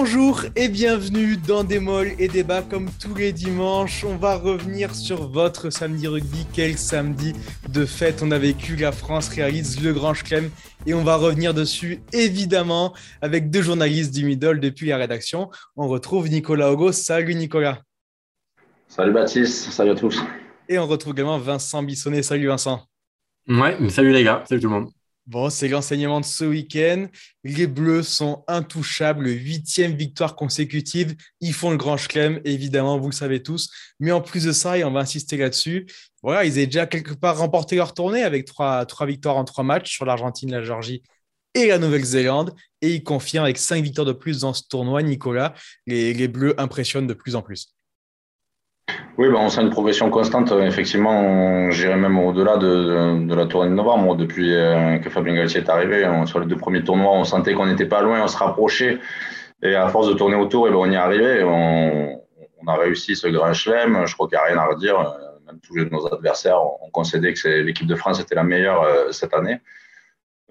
Bonjour et bienvenue dans Des Molles et Débats comme tous les dimanches. On va revenir sur votre samedi rugby. Quel samedi de fête on a vécu. La France réalise le Grand Chelem et on va revenir dessus évidemment avec deux journalistes du Middle depuis la rédaction. On retrouve Nicolas Ogo. Salut Nicolas. Salut Baptiste, salut à tous. Et on retrouve également Vincent Bissonnet. Salut Vincent. Ouais, salut les gars, salut tout le monde. Bon, c'est l'enseignement de ce week-end. Les Bleus sont intouchables, huitième victoire consécutive. Ils font le grand chelem, évidemment, vous le savez tous. Mais en plus de ça, et on va insister là-dessus, voilà, ils avaient déjà quelque part remporté leur tournée avec trois, victoires en trois matchs sur l'Argentine, la Géorgie et la Nouvelle-Zélande. Et ils confirment avec cinq victoires de plus dans ce tournoi, Nicolas, les Bleus impressionnent de plus en plus. Oui, ben, on sent une progression constante. Effectivement, j'irai même au-delà de, de, la tournée de novembre. Depuis euh, que Fabien Galtier est arrivé, on, sur les deux premiers tournois, on sentait qu'on n'était pas loin, on se rapprochait. Et à force de tourner autour, et ben, on y arrivé. On, on, a réussi ce grand chelem. Je crois qu'il n'y a rien à redire. Même tous nos adversaires ont concédé que l'équipe de France était la meilleure euh, cette année.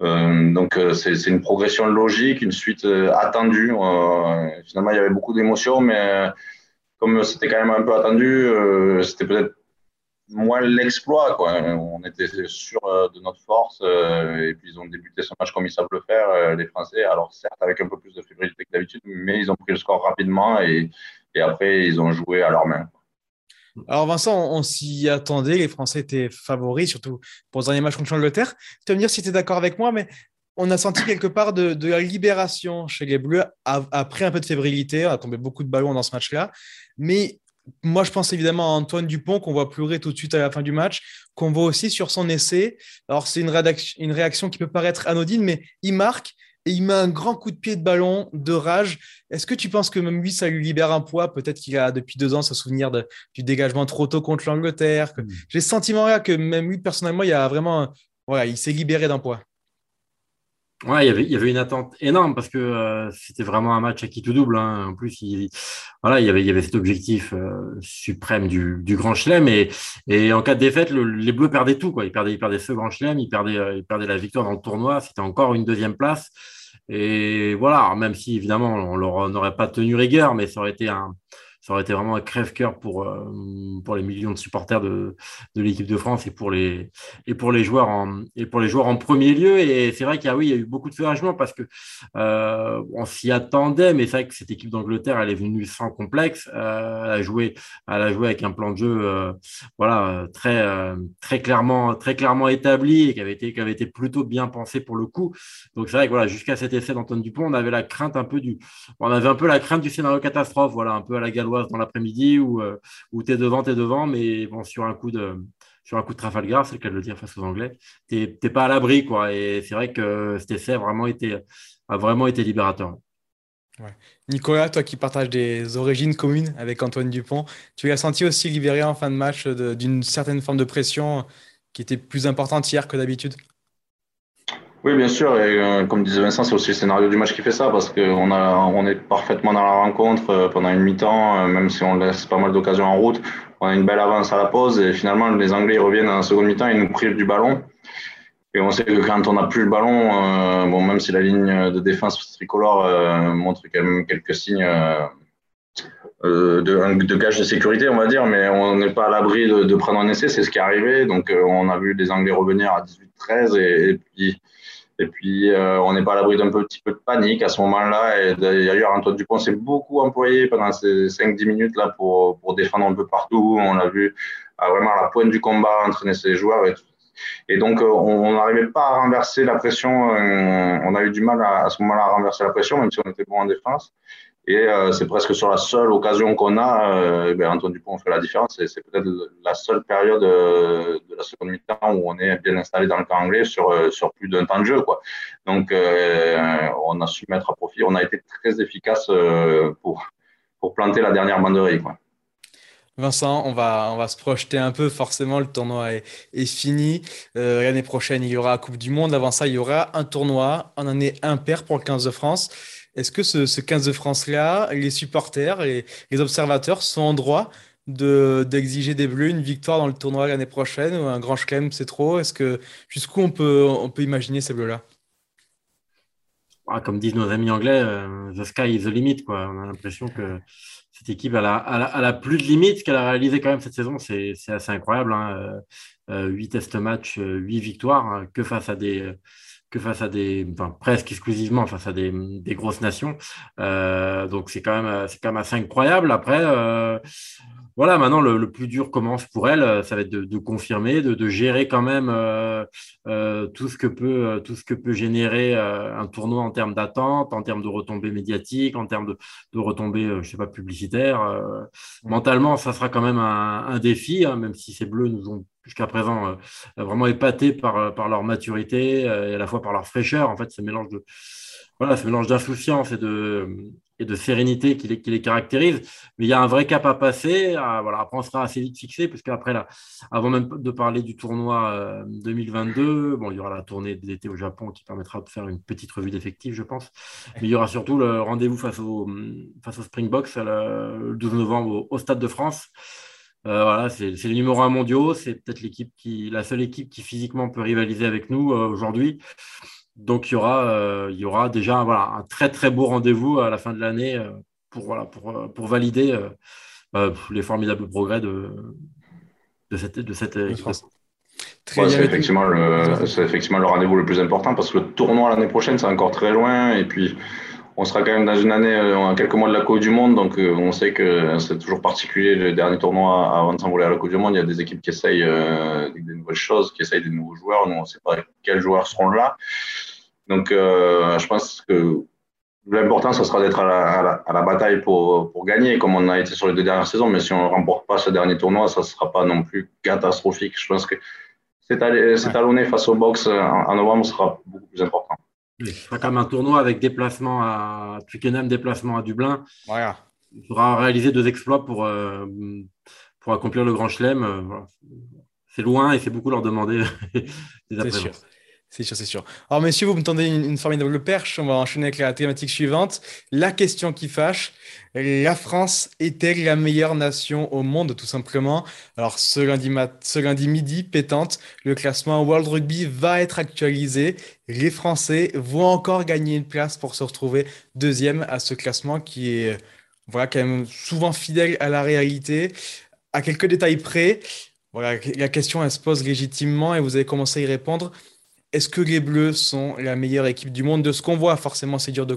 Euh, donc euh, c'est une progression logique, une suite euh, attendue. finalement, il y avait beaucoup d'émotions, mais comme c'était quand même un peu attendu, euh, c'était peut-être moins l'exploit. Quoi. On était sûr euh, de notre force euh, et puis ils ont débuté ce match comme ils savent le faire, les Français. Alors certes avec un peu plus de fébrilité que d'habitude, mais ils ont pris le score rapidement et, après ils ont joué à leur main. Alors Vincent, on, s'y attendait, les Français étaient favoris, surtout pour le dernier match contre l'Angleterre. Tu vas me dire si tu es d'accord avec moi, mais on a senti quelque part de, la libération chez les Bleus après un peu de fébrilité. On a tombé beaucoup de ballons dans ce match-là. Mais moi, je pense évidemment à Antoine Dupont qu'on voit pleurer tout de suite à la fin du match, qu'on voit aussi sur son essai. Alors, c'est une, une, réaction qui peut paraître anodine, mais il marque et il met un grand coup de pied de ballon, de rage. Est-ce que tu penses que même lui, ça lui libère un poids? Peut-être qu'il a depuis deux ans ce souvenir du dégagement trop tôt contre l'Angleterre. Mm. J'ai le sentiment là que même lui, personnellement, il a vraiment, voilà, il s'est libéré d'un poids. Ouais, il y, avait, il y avait une attente énorme parce que euh, c'était vraiment un match à qui tout double. Hein. En plus, il, voilà, il, y avait, il y avait cet objectif euh, suprême du, du, Grand Chelem. Et, et en cas de défaite, les Bleus perdaient tout. Quoi. Ils, perdaient, ils perdaient ce Grand Chelem, ils perdaient, euh, ils perdaient la victoire dans le tournoi. C'était encore une deuxième place. Et voilà, même si évidemment, on leur n'aurait pas tenu rigueur, mais ça aurait été un, ça aurait été vraiment un crève-cœur pour, euh, pour les millions de supporters de, de l'équipe de France et pour les, et pour les joueurs en, et pour les joueurs en premier lieu. Et c'est vrai qu'il y a, oui, il y a eu beaucoup de soulagement parce que euh, on s'y attendait, mais c'est vrai que cette équipe d'Angleterre, elle est venue sans complexe. Euh, elle, a joué, avec un plan de jeu voilà, très, très, clairement, très clairement établi et qui avait, été, qui avait été plutôt bien pensé pour le coup. Donc c'est vrai que voilà, jusqu'à cet essai d'Antoine Dupont, on avait la crainte un peu du, on avait un peu la crainte du scénario catastrophe, voilà, un peu à la dans l'après-midi où, euh, tu es devant, tu es devant, mais bon, sur un coup de, sur un coup de Trafalgar, c'est le cas de le dire face aux Anglais, tu n'es pas à l'abri. quoi. Et c'est vrai que cet essai a vraiment été, a vraiment été libérateur. Nicolas, toi qui partages des origines communes avec Antoine Dupont, tu l'as senti aussi libéré en fin de match d'une certaine forme de pression qui était plus importante hier que d'habitude? Oui, bien sûr. Et euh, comme disait Vincent, c'est aussi le scénario du match qui fait ça parce qu'on on est parfaitement dans la rencontre euh, pendant une mi-temps, euh, même si on laisse pas mal d'occasions en route. On a une belle avance à la pause et finalement, les Anglais reviennent en seconde mi-temps, ils nous privent du ballon. Et on sait que quand on n'a plus le ballon, bon, même si la ligne de défense tricolore montre quand même quelques signes de, de, gage de sécurité, on va dire, mais on n'est pas à l'abri de, de, prendre un essai, c'est ce qui est arrivé. Donc, on a vu les Anglais revenir à 18-13 et, et, puis et puis, euh, on n'est pas à l'abri d'un petit peu de panique à ce moment-là. Et d'ailleurs, Antoine Dupont s'est beaucoup employé pendant ces 5-10 minutes-là pour, pour défendre un peu partout. On l'a vu à vraiment à la pointe du combat, entraîner ses joueurs. Et, et donc, euh, on n'arrivait pas à renverser la pression. Euh, on a eu du mal à, à ce moment-là à renverser la pression, même si on était bon en défense. Et euh, c'est presque sur la seule occasion qu'on a, euh, ben Antoine Dupont fait la différence. C'est peut-être la seule période euh, de la seconde mi-temps où on est bien installé dans le camp anglais sur, sur plus d'un temps de jeu. Quoi. Donc, on a su mettre à profit. On a été très efficace pour, pour planter la dernière banderie. Quoi. Vincent, on va, on va se projeter un peu. Forcément, le tournoi est, est fini. L'année prochaine, il y aura la Coupe du Monde. Avant ça, il y aura un tournoi en année impair pour le 15 de France. Est-ce que ce, 15 de France-là, les supporters et les observateurs sont en droit d'exiger des Bleus une victoire dans le tournoi l'année prochaine ou un grand chelem, c'est trop? Est-ce que jusqu'où on peut, on peut imaginer ces Bleus-là? Ah, comme disent nos amis anglais, euh, the sky is the limit. Quoi. On a l'impression que cette équipe, elle a, plus de limites. Qu'elle a réalisé quand même cette saison, c'est assez incroyable. Hein. 8 test matchs, 8 victoires, hein, que face à des que face à des, enfin, presque exclusivement face à des, des grosses nations. Euh, donc c'est quand même, c'est quand même assez incroyable. Après, euh, voilà, maintenant le, plus dur commence pour elle, euh, ça va être de, confirmer, de, gérer quand même euh, euh, tout ce que peut tout ce que peut générer un tournoi en termes d'attente, en termes de retombées médiatiques, en termes de, retombées, je sais pas publicitaires. Mentalement, ça sera quand même un, défi, hein, même si ces Bleus nous ont jusqu'à présent vraiment épatés par par leur maturité et à la fois par leur fraîcheur. En fait, ce mélange de voilà, ce mélange d'insouciance et de, et de sérénité qui les, qui les, caractérise. Mais il y a un vrai cap à passer. voilà, après, on sera assez vite fixé, parce qu'après, là, avant même de parler du tournoi 2022, euh, bon, il y aura la tournée d'été au Japon qui permettra de faire une petite revue d'effectifs, je pense. Mais il y aura surtout le rendez-vous face au, face au Springboks le 12 novembre au, Stade de France. Euh, voilà, c'est le numéro un mondiaux. C'est peut-être l'équipe qui, la seule équipe qui physiquement peut rivaliser avec nous euh, aujourd'hui. Donc il y aura, euh, il y aura déjà voilà, un très très beau rendez-vous à la fin de l'année euh, pour, voilà, pour, euh, pour valider bah, les formidables progrès de, de cette, de cette c'est effectivement, le, effectivement le rendez-vous le plus important parce que le tournoi l'année prochaine, c'est encore très loin. Et puis, on sera quand même dans une année, en quelques mois de la Coupe du Monde. Donc, on sait que c'est toujours particulier le dernier tournoi avant de s'envoler à la Coupe du Monde. Il y a des équipes qui essayent des nouvelles choses, qui essayent des nouveaux joueurs. Nous, on ne sait pas quels joueurs seront là. Donc, euh, je pense que l'important, ce sera d'être à la, bataille pour, pour, gagner, comme on a été sur les deux dernières saisons. Mais si on ne remporte pas ce dernier tournoi, ça ne sera pas non plus catastrophique. Je pense que cet talonné face au box en, novembre sera beaucoup plus important. Ce sera quand même un tournoi avec déplacement à Twickenham, déplacement à Dublin. Voilà. Il faudra réaliser deux exploits pour, euh, pour accomplir le Grand Chelem. C'est loin et c'est beaucoup leur demander. c'est sûr. C'est sûr, c'est sûr. Alors, messieurs, vous me tendez une, formidable perche. On va enchaîner avec la thématique suivante. La question qui fâche. La France est-elle la meilleure nation au monde, tout simplement? Alors, ce lundi, ce lundi midi, pétante, le classement World Rugby va être actualisé. Les Français vont encore gagner une place pour se retrouver deuxième à ce classement qui est voilà, quand même souvent fidèle à la réalité. À quelques détails près, voilà, la question, elle se pose légitimement et vous avez commencé à y répondre est-ce que les Bleus sont la meilleure équipe du monde? De ce qu'on voit Forcément, c'est dur de,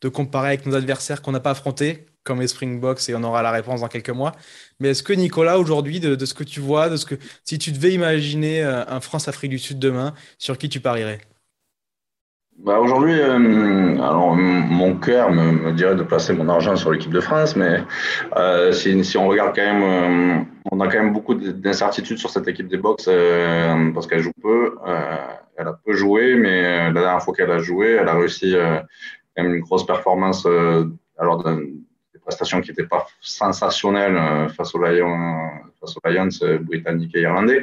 de, comparer avec nos adversaires qu'on n'a pas affrontés, comme les Springboks, et on aura la réponse dans quelques mois. Mais est-ce que Nicolas, aujourd'hui, de, ce que tu vois, de ce que si tu devais imaginer euh, un France-Afrique du Sud demain, sur qui tu parierais? Bah aujourd'hui, euh, mon cœur me, dirait de placer mon argent sur l'équipe de France, mais euh, si, on regarde quand même, on a quand même beaucoup d'incertitudes sur cette équipe des box parce qu'elle joue peu elle a peu joué, mais euh, la dernière fois qu'elle a joué, elle a réussi euh, même une grosse performance euh, alors des prestations qui n'étaient pas sensationnelles face aux Lions, face aux Lions britanniques et irlandais.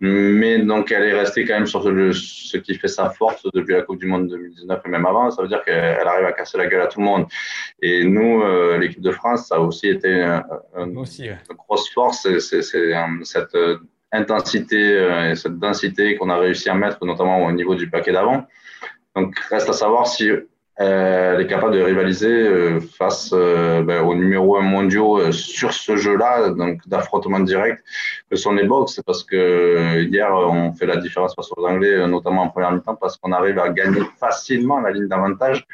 Mais donc elle est restée quand même sur ce qui fait sa force depuis la Coupe du Monde 2019 et même avant. Ça veut dire qu'elle arrive à casser la gueule à tout le monde. Et nous, l'équipe de France, ça a aussi été une grosse force. C'est cette intensité euh, et cette densité qu'on a réussi à mettre, notamment au niveau du paquet d'avant. Donc, reste à savoir si euh, elle est capable de rivaliser euh, face ben, au numéro un mondiaux sur ce jeu-là, donc d'affrontement direct, que sont les box. Parce que hier, on fait la différence face aux Anglais, notamment en première mi-temps, parce qu'on arrive à gagner facilement la ligne d'avantage.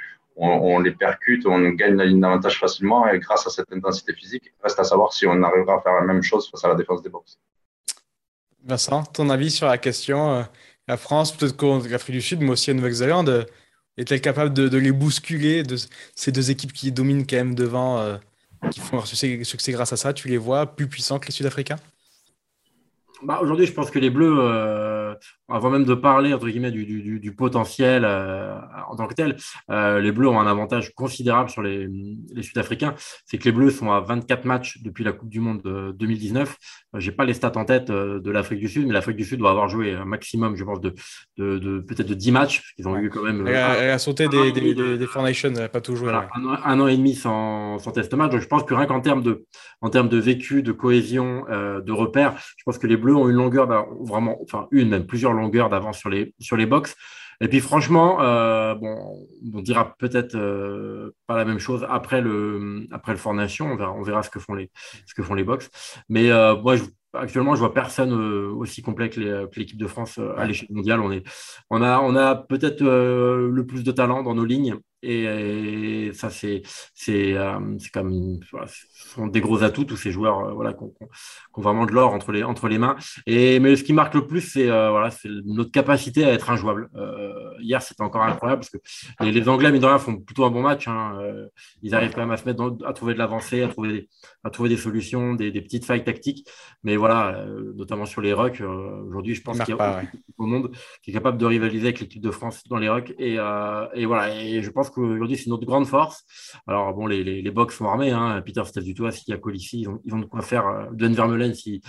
On, les percute, on gagne la ligne d'avantage facilement et grâce à cette intensité physique, reste à savoir si on arrivera à faire la même chose face à la défense des box. Vincent, ton avis sur la question euh, La France, peut-être contre l'Afrique du Sud, mais aussi la Nouvelle-Zélande, euh, est-elle capable de, les bousculer, de ces deux équipes qui dominent quand même devant, euh, qui font leur succès, grâce à ça Tu les vois plus puissants que les Sud-Africains? Bah, Aujourd'hui, je pense que les Bleus avant même de parler entre guillemets du, potentiel euh, en tant que tel, euh, les Bleus ont un avantage considérable sur les, Sud-Africains. C'est que les Bleus sont à 24 matchs depuis la Coupe du Monde 2019. Je n'ai pas les stats en tête euh, de l'Afrique du Sud, mais l'Afrique du Sud doit avoir joué un maximum, je pense, de, de, peut-être de 10 matchs. Ils ont eu quand même. Elle a, sauté des, des, elle n'a pas tout joué. un, an, et demi sans, test match. Donc je pense que rien qu'en termes de, en termes de vécu, de cohésion, de repères, je pense que les Bleus ont une longueur, vraiment, enfin une même plusieurs longueurs d'avance sur les, sur les box. Et puis franchement, euh, bon, on dira peut-être euh, pas la même chose après le après le Fort Nation. On verra, on verra ce que font les ce que font les box. Mais euh, moi, je, actuellement, je vois personne aussi complet que l'équipe de France à l'échelle mondiale. On est, on a, on a peut-être le plus de talent dans nos lignes. Et, ça, c'est c'est comme ce sont des gros atouts tous ces joueurs voilà qui ont, vraiment de l'or entre les entre les mains. Et mais ce qui marque le plus, c'est voilà, c'est notre capacité à être injouable. hier, c'était encore incroyable parce que les, Anglais, mine de rien, font plutôt un bon match. Hein. ils arrivent quand même à se mettre à trouver de l'avancée, à trouver des, à trouver des solutions, des, des, petites failles tactiques. Mais voilà, notamment sur les rucks, aujourd'hui, je pense qu'il y a pas, au monde qui est capable de rivaliser avec l'équipe de France dans les rucks. Et, et voilà, et je pense qu'aujourd'hui, c'est notre grande force. Alors, bon, les, les, box sont armés. Hein. Peter Steph du Toit, s'il y a Colissi, ils ont, ils de quoi faire. Euh, Den Vermeulen, s'il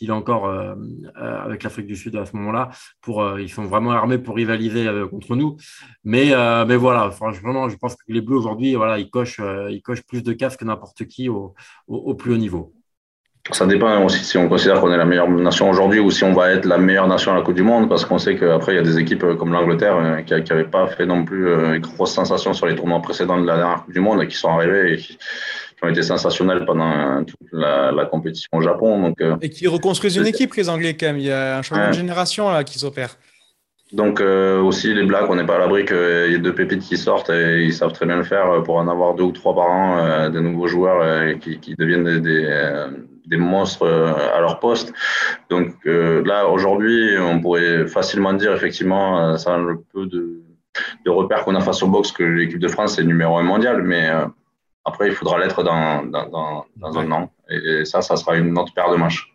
est encore euh, euh, avec l'Afrique du Sud à ce moment-là, pour, ils sont vraiment armés pour rivaliser contre nous. Mais, mais voilà, franchement, je pense que les Bleus aujourd'hui, voilà, ils cochent, ils cochent plus de cases que n'importe qui au, au plus haut niveau. Ça dépend aussi si on considère qu'on est la meilleure nation aujourd'hui ou si on va être la meilleure nation à la Coupe du Monde, parce qu'on sait qu'après, il y a des équipes comme l'Angleterre euh, qui n'avaient pas fait non plus euh, une grosse sensation sur les tournois précédents de la dernière Coupe du Monde et qui sont arrivés et qui, ont été sensationnels pendant toute la, compétition au Japon. Donc, euh, et qui reconstruisent une équipe, les Anglais, quand même. Il y a un changement de génération là, qui s'opère. Donc aussi les Blacks, on n'est pas à l'abri qu'il y ait deux pépites qui sortent et ils savent très bien le faire pour en avoir deux ou trois par an, des nouveaux joueurs qui, qui, deviennent des, des monstres euh, à leur poste. Donc euh, là, aujourd'hui, on pourrait facilement dire, effectivement, euh, ça le peu de, de repères qu'on a face au box, que l'équipe de France est numéro un mondial, mais après, il faudra l'être dans, dans, dans, un an. Et, ça, ça sera une autre paire de matchs.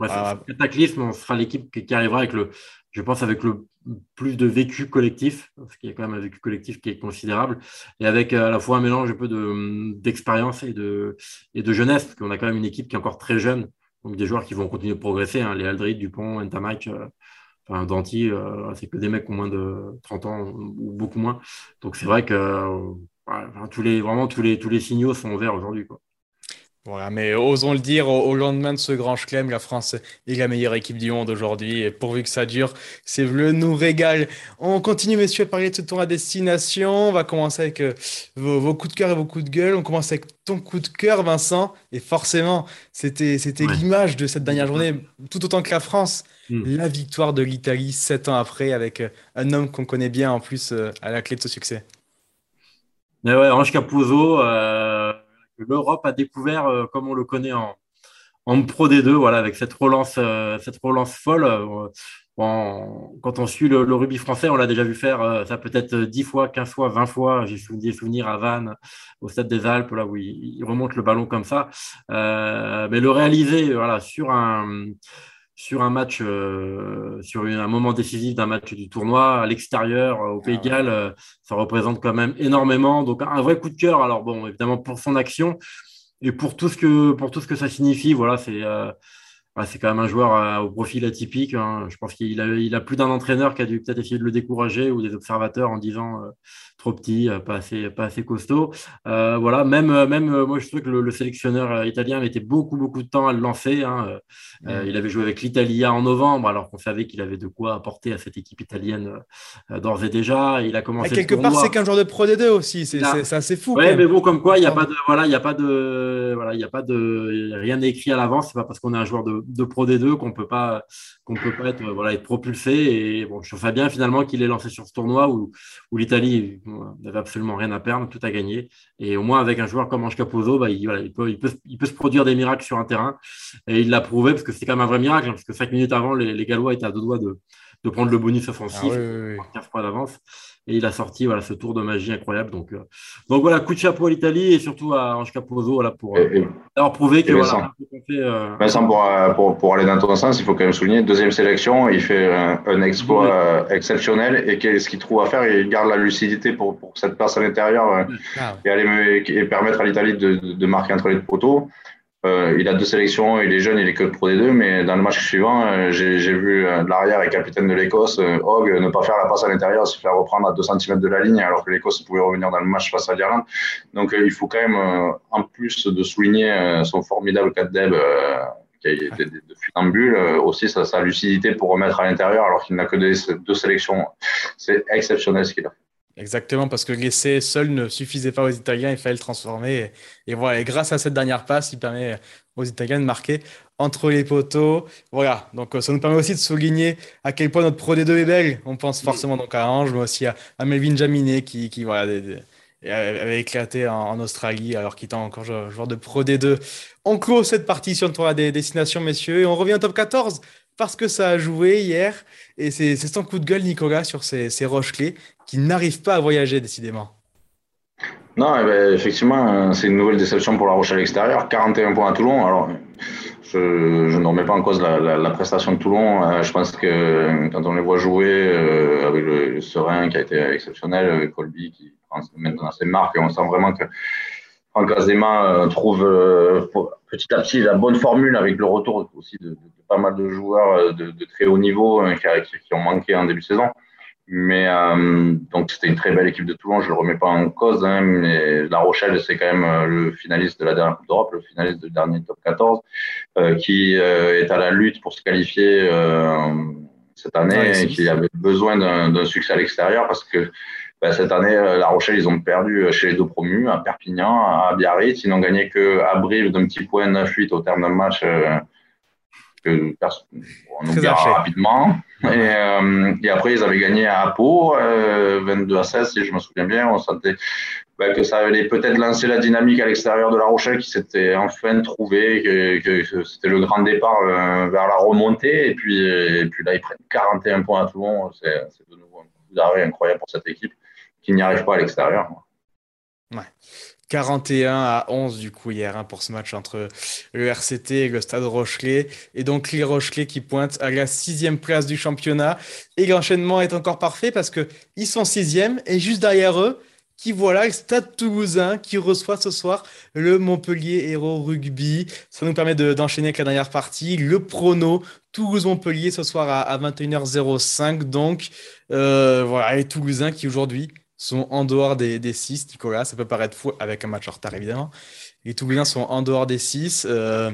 Ah. Cataclysme, on sera l'équipe qui arrivera avec le, je pense, avec le plus de vécu collectif, parce qu'il y a quand même un vécu collectif qui est considérable, et avec euh, à la fois un mélange un peu d'expérience et, de, et de jeunesse, parce qu'on a quand même une équipe qui est encore très jeune, donc des joueurs qui vont continuer de progresser, hein, les Aldrid, Dupont, Ntamak, euh, Danti, euh, c'est que des mecs qui ont moins de 30 ans ou beaucoup moins. Donc c'est vrai que tous les, vraiment tous les, tous les signaux sont verts aujourd'hui. Voilà, mais osons le dire, au, lendemain de ce grand chelem, la France est la meilleure équipe du monde aujourd'hui. Et pourvu que ça dure, c'est le nous régale. On continue, messieurs, à parler de ce tour à destination. On va commencer avec euh, vos, coups de cœur et vos coups de gueule. On commence avec ton coup de cœur, Vincent. Et forcément, c'était l'image de cette dernière journée, tout autant que la France. Hmm. La victoire de l'Italie, sept ans après, avec euh, un homme qu'on connaît bien en plus euh, à la clé de ce succès. Mais ouais, Ange Capuzzo l'Europe a découvert euh, comme on le connaît en, en Pro D2, voilà, avec cette relance, euh, cette relance folle. Euh, quand on suit le, rugby français, on l'a déjà vu faire ça peut-être 10 fois, 15 fois, 20 fois. J'ai des souvenirs à Vannes, au Stade des Alpes, là où il, remonte le ballon comme ça. mais le réaliser voilà, sur un sur un match, euh, sur un moment décisif d'un match du tournoi à l'extérieur, au Pays de ah Galles, euh, ça représente quand même énormément. Donc un vrai coup de cœur. Alors bon, évidemment pour son action et pour tout ce que pour tout ce que ça signifie. Voilà, c'est euh, c'est quand même un joueur au profil atypique. Hein. Je pense qu'il a, il a plus d'un entraîneur qui a dû peut-être essayer de le décourager ou des observateurs en disant trop petit, euh, pas assez, pas assez costaud. Euh, voilà, même, euh, même moi, je trouve que le, sélectionneur italien mettait beaucoup, beaucoup de temps à le lancer. Hein. il avait joué avec l'Italie en novembre, alors qu'on savait qu'il avait de quoi apporter à cette équipe italienne d'ores et déjà. Il a commencé. quelque part, c'est qu'un joueur de Pro D2 aussi. C'est assez fou. Oui, mais bon, comme quoi, il n'y a pas de, voilà, il y a pas de, voilà, il y a pas de, rien n'est écrit à l'avance. C'est pas parce qu'on est un joueur de, de Pro D2 qu'on peut pas, qu'on peut pas être, voilà, être propulsé. Et bon, je trouve bien finalement qu'il est lancé sur ce tournoi où, où l'Italie n'avait absolument rien à perdre, tout à gagner. Et au moins, avec un joueur comme Ange Capozzo, bah, il, il, peut, il, peut, se produire des miracles sur un terrain. Et il l'a prouvé, parce que c'est quand même un vrai miracle, hein, parce que cinq minutes avant, les Gallois étaient à deux doigts de, de prendre le bonus offensif, ah, 15 points d'avance et il a sorti voilà, ce tour de magie incroyable. Donc, euh, donc voilà, coup de chapeau à l'Italie et surtout à Ange Capozzo voilà, pour euh, avoir prouvé que voilà, fait, euh, Vincent, pour, pour, pour, aller dans ton sens, il faut quand même souligner deuxième sélection, il fait un, exploit exceptionnel et ce qu'il trouve à faire, il garde la lucidité pour, pour cette place à l'intérieur ah. et, aller, et permettre à l'Italie de, de, marquer entre les poteaux. Euh, il a deux sélections, il est jeune, il est que pro des deux, mais dans le match suivant, euh, j'ai vu euh, l'arrière et capitaine de l'Écosse, Hogg, ne pas faire la passe à l'intérieur, se faire reprendre à 2 cm de la ligne, alors que l'Écosse pouvait revenir dans le match face à l'Irlande. Donc il faut quand même, en plus de souligner son formidable 4 Deb, qui a de funambule, aussi sa, sa, lucidité pour remettre à l'intérieur alors qu'il n'a que des, deux sélections. C'est exceptionnel ce qu'il a fait. Exactement, parce que l'essai seul ne suffisait pas aux Italiens, il fallait le transformer. Et, voilà, et grâce à cette dernière passe, il permet aux Italiens de marquer entre les poteaux. Voilà, donc ça nous permet aussi de souligner à quel point notre Pro D2 est belle. On pense forcément donc à Ange, mais aussi à, Melvin Jaminet qui, qui voilà, avait éclaté en, Australie alors qu'il était encore joueur de Pro D2. On clôt cette partie sur le tour des destinations, messieurs, et on revient au top 14 parce que ça a joué hier. Et c'est son coup de gueule, Nicolas, sur ces, ces roches-clés qui n'arrivent pas à voyager, décidément. Non, eh ben, effectivement, c'est une nouvelle déception pour La Rochelle extérieure. 41 points à Toulon. Alors, je, ne remets pas en cause la, prestation de Toulon. Euh, je pense que quand on les voit jouer euh, avec le, Serein qui a été exceptionnel, avec Colby qui prend maintenant ses marques, on sent vraiment que Franck Azema euh, trouve petit à petit la bonne formule avec le retour aussi de, pas mal de joueurs de, très haut niveau qui, qui, ont manqué en début de saison. Mais euh, donc c'était une très belle équipe de Toulon, je le remets pas en cause, hein, mais La Rochelle c'est quand même euh, le finaliste de la dernière Coupe d'Europe, le finaliste du dernier top 14, euh, qui euh, est à la lutte pour se qualifier euh, cette année et qui avait besoin d'un succès à l'extérieur parce que bah, cette année La Rochelle ils ont perdu chez les deux promus à Perpignan, à Biarritz, ils n'ont gagné que à Brive d'un petit point 9-8 au terme d'un match que on oubliera rapidement. Et, euh, et, après, ils avaient gagné à Pau, 22 euh, à 16, si je me souviens bien. On sentait bah, que ça allait peut-être lancer la dynamique à l'extérieur de La Rochelle, qui s'était enfin trouvé, que, c'était le grand départ euh, vers la remontée. Et puis, et puis là, ils prennent 41 points à Toulon. C'est de nouveau un coup d'arrêt incroyable pour cette équipe qui n'y arrive pas à l'extérieur. Ouais. 41 à 11 du coup hier hein, pour ce match entre le RCT et le Stade Rochelet. Et donc les Rochelais qui pointent à la sixième place du championnat. Et l'enchaînement est encore parfait parce qu'ils sont sixième et juste derrière eux, qui voilà le Stade Toulousain qui reçoit ce soir le Montpellier Hero Rugby. Ça nous permet d'enchaîner avec la dernière partie. Le prono Toulouse-Montpellier ce soir à, 21h05. Donc euh, voilà, les Toulousains qui aujourd'hui sont en dehors des, des six, Nicolas. Ça peut paraître fou avec un match en retard, évidemment. Les Toulousains sont en dehors des six. Euh,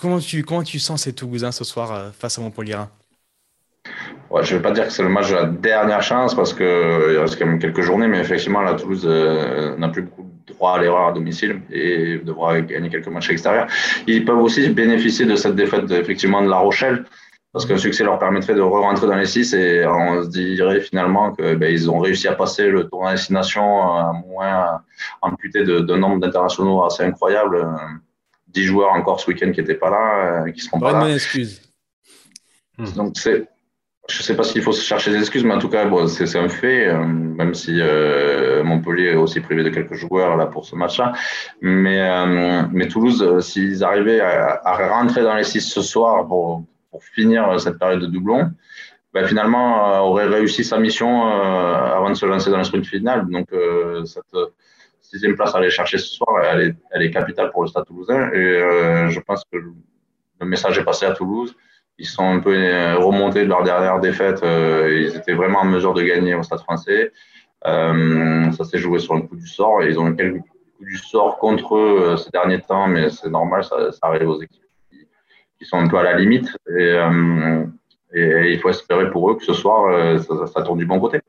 comment, tu, sens ces Toulousains ce soir euh, face à Montpellier? Ouais, Je ne vais pas dire que c'est le match de la dernière chance parce qu'il reste quand même quelques journées, mais effectivement, la Toulouse euh, n'a plus beaucoup droit à l'erreur à domicile et devra gagner quelques matchs extérieurs. Ils peuvent aussi bénéficier de cette défaite effectivement de La Rochelle parce qu'un succès leur permettrait de re-rentrer dans les six et on se dirait finalement qu'ils ben, ont réussi à passer le tournoi destination à moins amputé d'un nombre d'internationaux assez incroyable. 10 joueurs encore ce week-end qui n'étaient pas là, euh, qui seront pas, là. excuse. Hmm. Donc c'est, je ne sais pas s'il faut chercher des excuses, mais en tout cas, bon, c'est un fait, euh, même si euh, Montpellier est aussi privé de quelques joueurs là pour ce match-là. Mais, mais Toulouse, s'ils arrivaient à, à, rentrer dans les six ce soir pour, pour finir euh, cette période de doublon, ben, finalement, euh, aurait réussi sa mission euh, avant de se lancer dans le sprint final. Donc, cette sixième place à aller chercher ce soir, elle est, capitale pour le Stade toulousain. Et je pense que le message est passé à Toulouse. Ils sont un peu remontés de leur dernière défaite. ils étaient vraiment en mesure de gagner au Stade français. ça s'est joué sur le coup du sort. Ils ont eu quelques coups du sort contre eux ces derniers temps, mais c'est normal, ça arrive aux équipes qui sont un peu à la limite. Et, euh, et il faut espérer pour eux que ce soir, euh, ça, ça tourne du bon côté.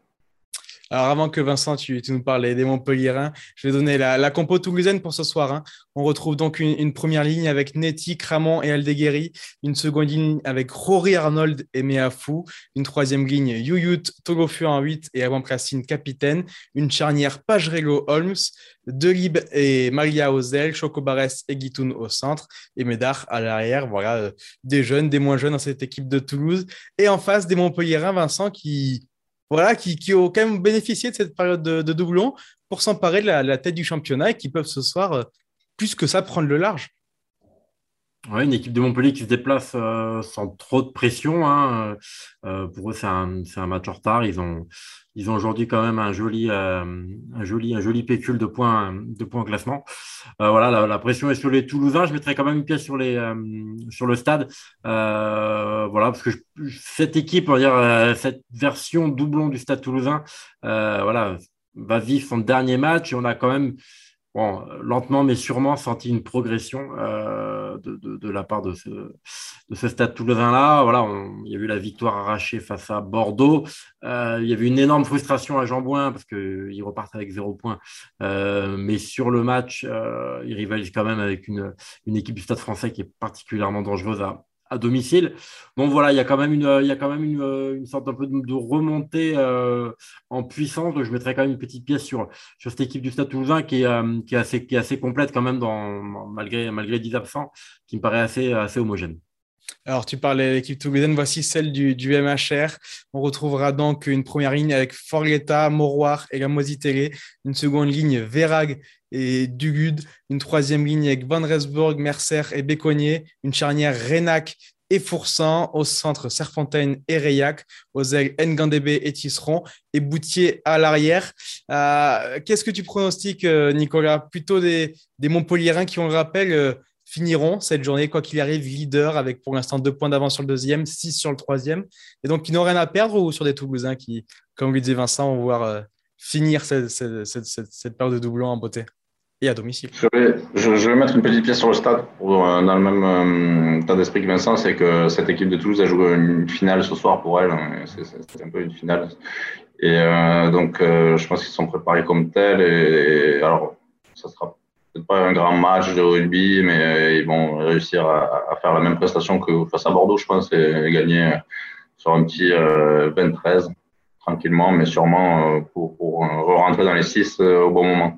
Alors, avant que Vincent, tu, nous parles des Montpellierins, je vais donner la, compo toulousaine pour ce soir. Hein. On retrouve donc une, première ligne avec Netty, Cramon et Aldeguerri, une seconde ligne avec Rory Arnold et Meafou, une troisième ligne Yuyut, Togofu en 8 et avant-placine capitaine, une charnière Pagerello Holmes, Delib et Maria Ozel, Chocobares et Guitoun au centre et Médard à l'arrière. Voilà, euh, des jeunes, des moins jeunes dans cette équipe de Toulouse. Et en face, des Montpellierins, Vincent, qui voilà, qui, ont quand même bénéficié de cette période de, doublon pour s'emparer de la, tête du championnat et qui peuvent ce soir, euh, plus que ça, prendre le large. Ouais, une équipe de Montpellier qui se déplace euh, sans trop de pression. Hein. Euh, pour eux, c'est un, un, match en retard. Ils ont, ils ont aujourd'hui quand même un joli, euh, un joli, un joli pécule de points, de classement. Euh, voilà, la, pression est sur les Toulousains. Je mettrai quand même une pièce sur les, euh, sur le stade. voilà, parce que cette équipe, on va dire, cette version doublon du Stade Toulousain, voilà, va vivre son dernier match et on a quand même bon, lentement mais sûrement senti une progression euh, de, la part de ce, de ce stade toulousain-là. Voilà, il y a eu la victoire arrachée face à Bordeaux. Euh, il y avait une énorme frustration à Jambouin parce qu'ils repartent avec zéro point. Euh, mais sur le match, ils rivalisent quand même avec une, une équipe du stade français qui est particulièrement dangereuse à, à domicile. Donc voilà, il y a quand même une, il y a quand même une, sorte un peu de, remontée euh, en puissance. Je mettrai quand même une petite pièce sur, sur cette équipe du Stade Toulousain qui est, euh, qui est, assez, qui est assez complète quand même dans, malgré, malgré 10 absents, qui me paraît assez, assez homogène. Alors, tu parlais de l'équipe toulousaine, voici celle du, MHR. On retrouvera donc une première ligne avec Forletta, Moroir et Gamozitele, une seconde ligne Verag et Dugud, une troisième ligne avec Van Resburg, Mercer et Béconnier, une charnière Renac et Foursan, au centre Serfontaine et Rayac, aux ailes Ngandebe et Tisseron, et Boutier à l'arrière. Euh, qu'est-ce que tu pronostiques, euh, Nicolas? Plutôt des, des Montpelliérains qui, on le rappelle, euh, finiront cette journée, quoi qu'il arrive, leader, avec pour l'instant deux points d'avance sur le deuxième, six sur le troisième, et donc qui n'ont rien à perdre, ou sur des Toulousains qui, comme lui disait Vincent, vont voir finir cette, cette, cette, cette de doublon en beauté? Et à domicile. Je vais, mettre une petite pièce sur le stade euh, dans le même euh, tas d'esprit que Vincent, c'est que cette équipe de Toulouse a joué une finale ce soir pour elle. Hein, c'est un peu une finale. Et euh, donc, je pense qu'ils sont préparés comme tels. Et, alors, ça sera peut-être pas un grand match de rugby, mais ils vont réussir à, à, faire la même prestation que face à Bordeaux, je pense, et gagner sur un petit 20-13 tranquillement, mais sûrement pour, pour rentrer dans les 6 au bon moment.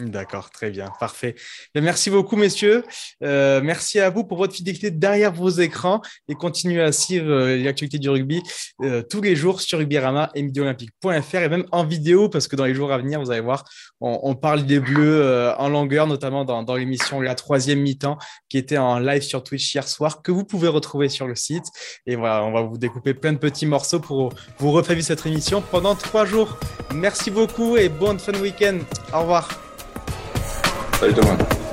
D'accord, très bien, parfait. Merci beaucoup, messieurs. Euh, merci à vous pour votre fidélité derrière vos écrans et continuez à suivre euh, l'actualité du rugby euh, tous les jours sur rugbyrama et midolympique.fr et même en vidéo parce que dans les jours à venir, vous allez voir, on, parle des Bleus en longueur, notamment dans, l'émission La troisième mi-temps qui était en live sur Twitch hier soir que vous pouvez retrouver sur le site. Et voilà, on va vous découper plein de petits morceaux pour vous refaire cette émission pendant trois jours. Merci beaucoup et bon fun week-end. Au revoir. Salut tout le monde.